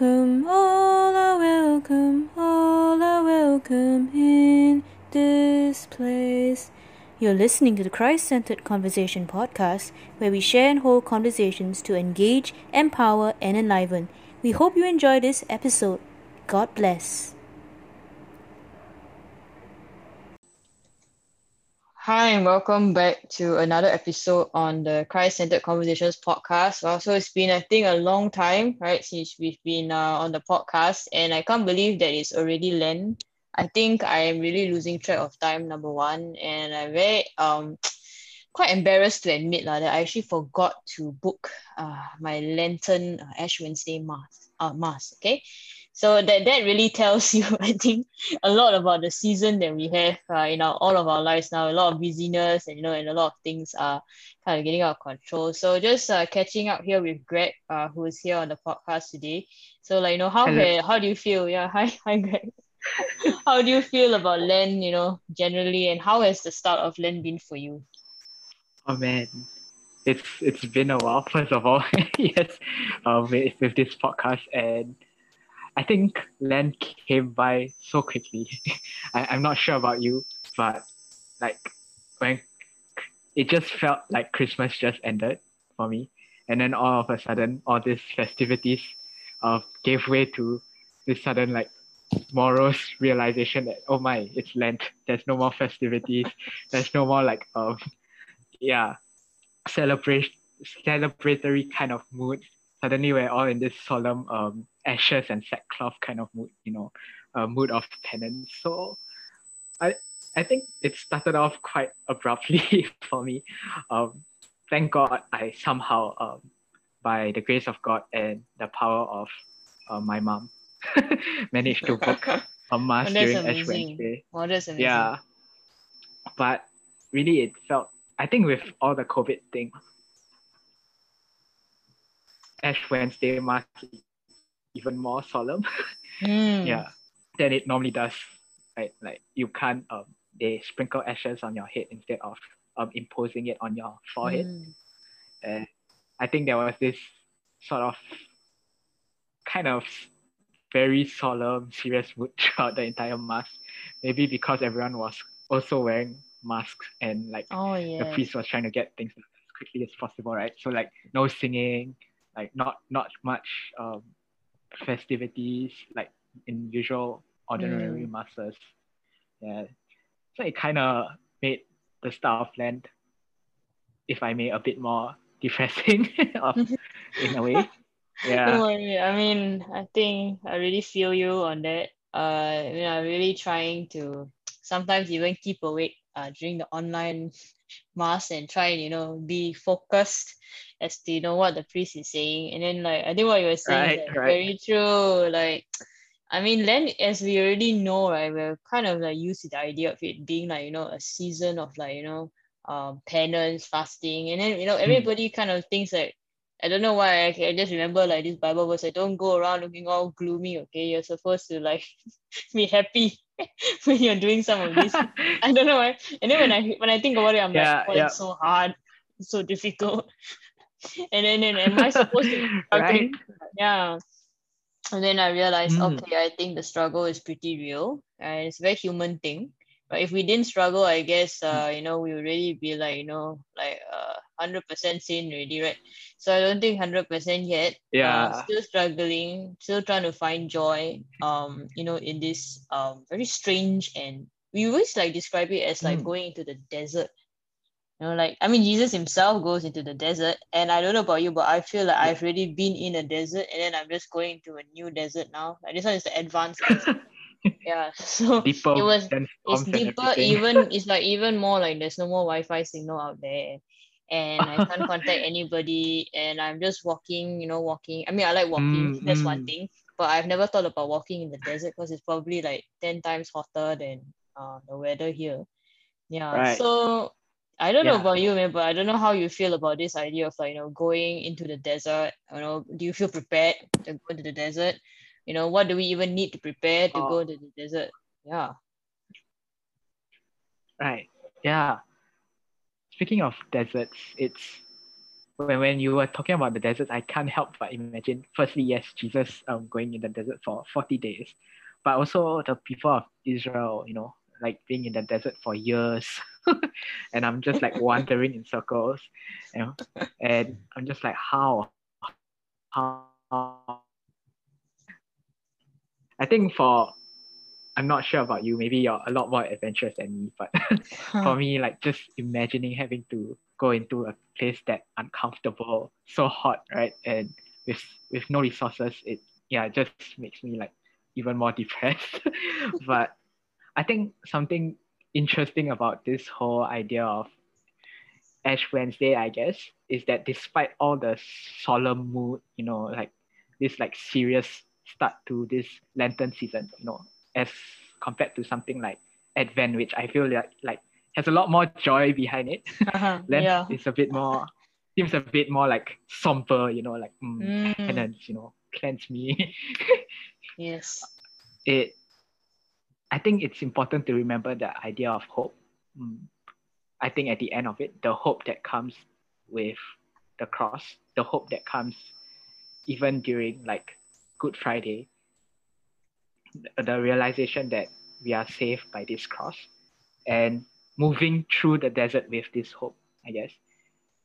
welcome, all are welcome, all are welcome in this place. You're listening to the Christ Centered Conversation podcast, where we share and hold conversations to engage, empower, and enliven. We hope you enjoy this episode. God bless. Hi, and welcome back to another episode on the Christ Centered Conversations podcast. Well, so it's been, I think, a long time, right, since we've been uh, on the podcast, and I can't believe that it's already Lent. I think I am really losing track of time, number one, and I'm very um quite embarrassed to admit uh, that I actually forgot to book uh, my Lenten uh, Ash Wednesday mass. Uh, mass, okay, so that that really tells you i think a lot about the season that we have uh, in our all of our lives now. A lot of busyness and you know and a lot of things are kind of getting out of control. So just uh, catching up here with greg uh, who is here on the podcast today. So like you know how how do you feel? Yeah hi hi greg. How do you feel about Lent, you know, generally, and how has the start of Lent been for you? Oh man, it's it's been a while. First of all, yes, uh, with, with this podcast, and I think Lent came by so quickly. I, I'm not sure about you, but like when it just felt like Christmas just ended for me. And then all of a sudden, all these festivities uh, gave way to this sudden like morose realization that oh my, it's Lent. There's no more festivities. There's no more like um yeah, celebration celebratory kind of mood. Suddenly we're all in this solemn um ashes and sackcloth kind of mood, you know, a mood of penance. So I I think it started off quite abruptly for me. Um, thank God I somehow, um, by the grace of God and the power of uh, my mom, managed to book a mass during Ash Wednesday. Oh, that's amazing. Yeah, but really it felt. I think with all the COVID thing, Ash Wednesday mass even more solemn. Mm. yeah, than it normally does. Right, like you can't um they sprinkle ashes on your head instead of um imposing it on your forehead. Mm. And I think there was this sort of kind of very solemn, serious mood throughout the entire mass. Maybe because everyone was also wearing masks and like oh, yes. the priest was trying to get things as quickly as possible, right? So like no singing, like not not much um festivities like in usual ordinary mm. masses. Yeah. So it kind of made the start of Lent, if I may, a bit more depressing of, in a way. Yeah. Don't worry. I mean, I think I really feel you on that. Uh, I mean, I'm really trying to sometimes even keep awake uh, during the online mass and try and you know be focused as to you know what the priest is saying and then like I think what you were saying right, is right. very true like I mean Lent as we already know right we're kind of like used to the idea of it being like you know a season of like you know um penance fasting and then you know hmm. everybody mm. kind of thinks like I don't know why I, I just remember like this Bible verse. I don't go around looking all gloomy. Okay, you're supposed to like be happy when you're doing some of this. I don't know why. And then when I when I think about it, I'm yeah, like, oh, yeah. it's so hard, it's so difficult. and then, then am I supposed to? right? Yeah. And then I realized, mm. okay, I think the struggle is pretty real. And it's a very human thing. But if we didn't struggle, I guess uh, you know, we would really be like, you know, like uh hundred percent sane already, right? So I don't think hundred percent yet. Yeah. Uh, still struggling, still trying to find joy. Um, you know, in this um very strange and we always like describe it as like mm. going into the desert. You know, like I mean, Jesus himself goes into the desert, and I don't know about you, but I feel like I've already been in a desert, and then I'm just going to a new desert now. Like this one is the advanced. yeah, so deeper it was. It's deeper. Even it's like even more like there's no more Wi-Fi signal out there, and I can't contact anybody, and I'm just walking. You know, walking. I mean, I like walking. Mm, That's mm. one thing. But I've never thought about walking in the desert because it's probably like ten times hotter than uh, the weather here. Yeah. Right. So I don't yeah. know about you, man, but I don't know how you feel about this idea of like, you know, going into the desert. You know, do you feel prepared to go into the desert? You know, what do we even need to prepare to oh. go to the desert? Yeah. Right. Yeah. Speaking of deserts, it's when, when you were talking about the desert, I can't help but imagine, firstly, yes, Jesus um, going in the desert for 40 days, but also the people of Israel, you know, like being in the desert for years. and I'm just like wandering in circles, you know, and I'm just like, how? How? I think for I'm not sure about you. Maybe you're a lot more adventurous than me, but for me, like just imagining having to go into a place that uncomfortable, so hot, right, and with with no resources, it yeah, just makes me like even more depressed. but I think something interesting about this whole idea of Ash Wednesday, I guess, is that despite all the solemn mood, you know, like this like serious start to this Lenten season, you know, as compared to something like Advent, which I feel like like has a lot more joy behind it. Uh-huh, Lent yeah. is a bit more seems a bit more like somber, you know, like mm, Mm. penance, you know, cleanse me. Yes. it I think it's important to remember the idea of hope. Mm. I think at the end of it, the hope that comes with the cross, the hope that comes even during like Good Friday, the, realization that we are saved by this cross and moving through the desert with this hope, I guess.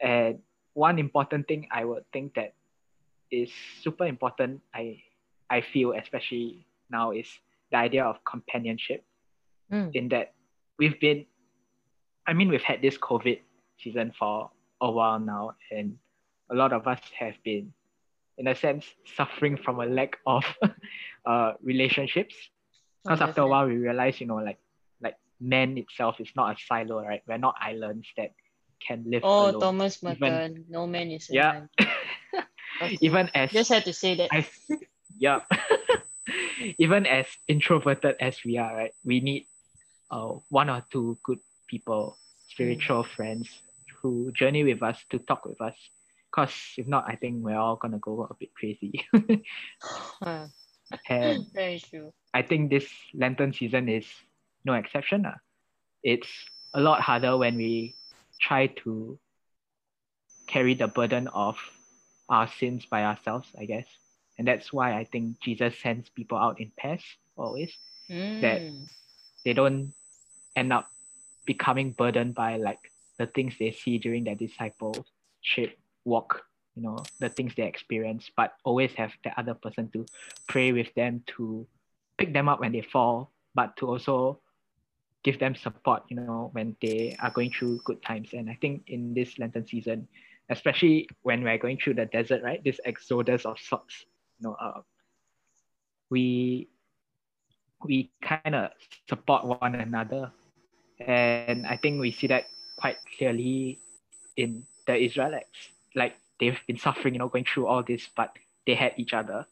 And one important thing I would think that is super important, I I feel especially now is the idea of companionship Mm. in that we've been I mean we've had this COVID season for a while now and a lot of us have been in a sense suffering from a lack of uh, relationships because Oh, after a while we realize you know like like man itself is not a silo right we're not islands that can live Oh, alone Thomas Merton. No man is a Yeah. Okay. even as Just had to say that. I yeah. Even as introverted as we are, right? We need uh, one or two good people, spiritual friends who journey with us to talk with us. Cause if not, I think we're all gonna go a bit crazy. Huh. And Very true. I think this Lenten season is no exception. ah. It's a lot harder when we try to carry the burden of our sins by ourselves, I guess. And that's why I think Jesus sends people out in pairs always. That- Mm. They don't end up becoming burdened by like the things they see during their discipleship walk, you know, the things they experience, but always have the other person to pray with them to pick them up when they fall, but to also give them support, you know, when they are going through good times. And I think in this Lenten season, especially when we're going through the desert, right? This exodus of sorts, you know, uh, we we kind of support one another, and I think we see that quite clearly in the Israelites. Like they've been suffering, you know, going through all this, but they had each other.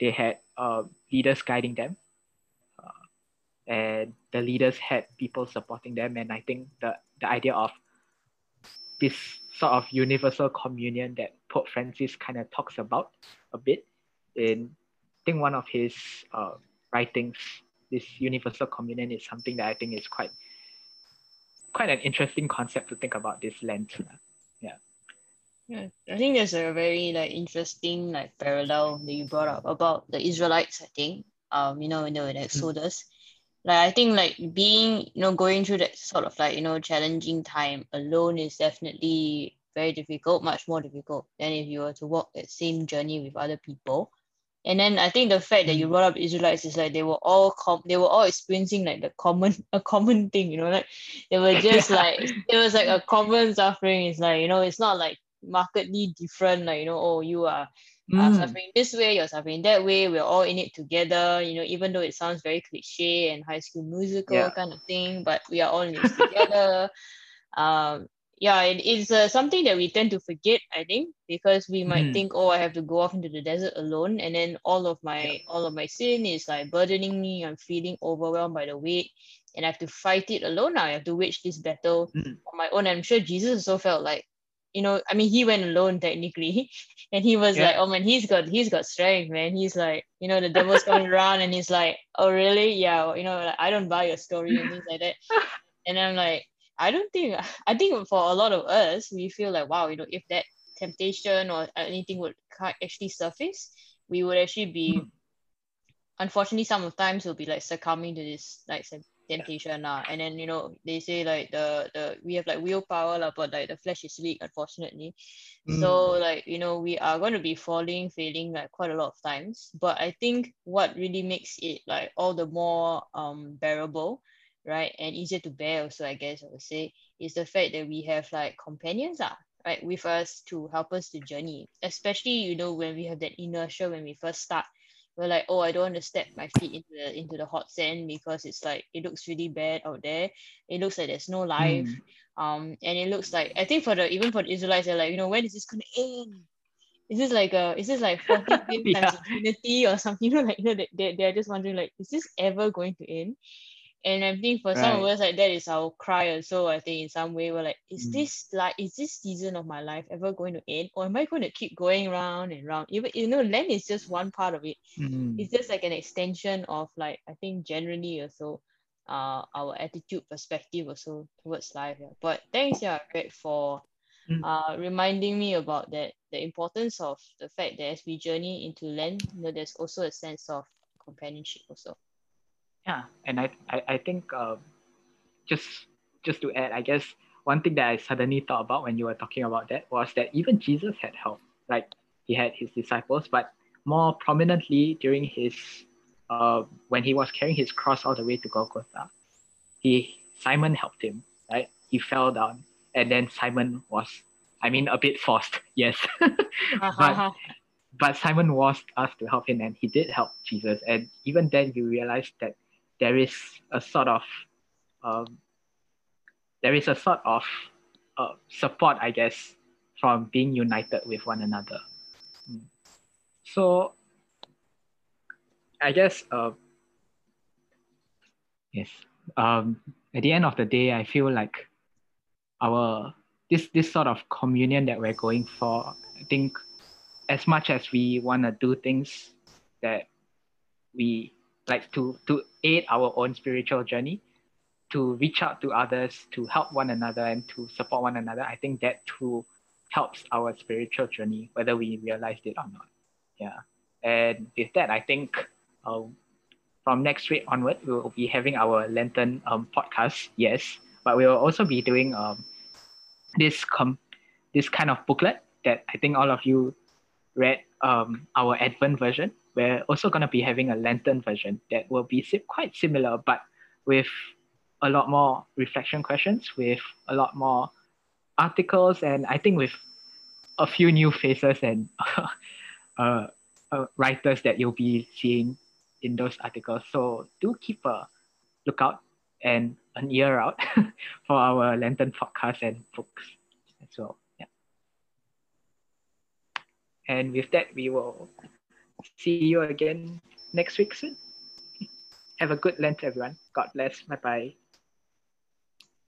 They had uh, leaders guiding them, uh, and the leaders had people supporting them. And I think the the idea of this sort of universal communion that Pope Francis kind of talks about a bit in I think one of his uh, writings, this universal communion is something that I think is quite quite an interesting concept to think about this Lent. Yeah, I think there's a very like interesting like parallel that you brought up about the Israelites, I think. Um, you know, when they were in Exodus. Like I think like being, you know, going through that sort of like, you know, challenging time alone is definitely very difficult, much more difficult than if you were to walk that same journey with other people. And then I think the fact that you Mm. brought up Israelites is like they were all com- they were all experiencing like the common a common thing, you know, like they were just like it was like a common suffering. It's like, you know, it's not like markedly different, like, you know, oh, you are Mm. suffering this way, you're suffering that way, we're all in it together, you know, even though it sounds very cliche and high school musical Yeah. kind of thing, but we are all in this together. Um, yeah, it is uh, something that we tend to forget, I think, because we might Mhm. think, oh, I have to go off into the desert alone, and then all of my all of my sin is like burdening me. I'm feeling overwhelmed by the weight, and I have to fight it alone. Now I have to wage this battle Mhm. on my own. I'm sure Jesus also felt like, you know, I mean, he went alone technically, and he was Yeah. like, oh man, he's got he's got strength, man. He's like, you know, the devil's coming around, and he's like, oh really? Yeah, you know, like I don't buy your story and things like that. And I'm like, I don't think I think for a lot of us, we feel like wow, you know, if that temptation or anything would actually surface, we would actually be. Mm. Unfortunately, some of times we'll be like succumbing to this like temptation uh, and then you know they say like the the we have like willpower la, but like the flesh is weak unfortunately. Mm. so like you know we are going to be falling failing like quite a lot of times. But i think what really makes it like all the more um bearable right and easier to bear also i guess i would say is the fact that we have like companions uh, right with us to help us to journey. Especially you know when we have that inertia when we first start we're like, oh, I don't want to step my feet into the into the hot sand because it's like it looks really bad out there. It looks like there's no life. Mm. Um, and it looks like I think for the even for the Israelites, they're like, you know, when is this gonna end? Is this like a is this like 40 yeah. times infinity or something? You know, like you know, they, they're just wondering like, is this ever going to end? And I think for right. some of us like that is our cry also. I think in some way we're like is mm. this like is this season of my life ever going to end or am I going to keep going round and round even you know Lent is just one part of it mm. it's just like an extension of like I think generally also uh our attitude perspective also towards life yeah. but thanks yeah Greg for mm. uh reminding me about that the importance of the fact that as we journey into Lent you know there's also a sense of companionship also yeah and i i, I think uh, just just to add i guess one thing that i suddenly thought about when you were talking about that was that even jesus had help. Like he had his disciples but more prominently during his uh, when he was carrying his cross all the way to golgotha he simon helped him right? He fell down and then simon was i mean a bit forced yes. But but simon was asked to help him and he did help jesus. And even then you realize that there is a sort of um, there is a sort of uh, support, I guess, from being united with one another. Mm. So, I guess, uh, yes. Um, at the end of the day, I feel like our this this sort of communion that we're going for. I think, as much as we want to do things that we like to to aid our own spiritual journey to reach out to others to help one another and to support one another. I think that too helps our spiritual journey whether we realized it or not. Yeah. And with that i think uh, from next week onward we will be having our lenten um, podcast. Yes. But we will also be doing um, this com- this kind of booklet that i think all of you read um, our advent version we're also going to be having a Lenten version that will be quite similar, but with a lot more reflection questions, with a lot more articles, and I think with a few new faces and uh, uh, writers that you'll be seeing in those articles. So do keep a lookout and an ear out for our Lenten podcast and books as well. Yeah. And with that, we will see you again next week soon. Have a good Lent, everyone. God bless. Bye bye.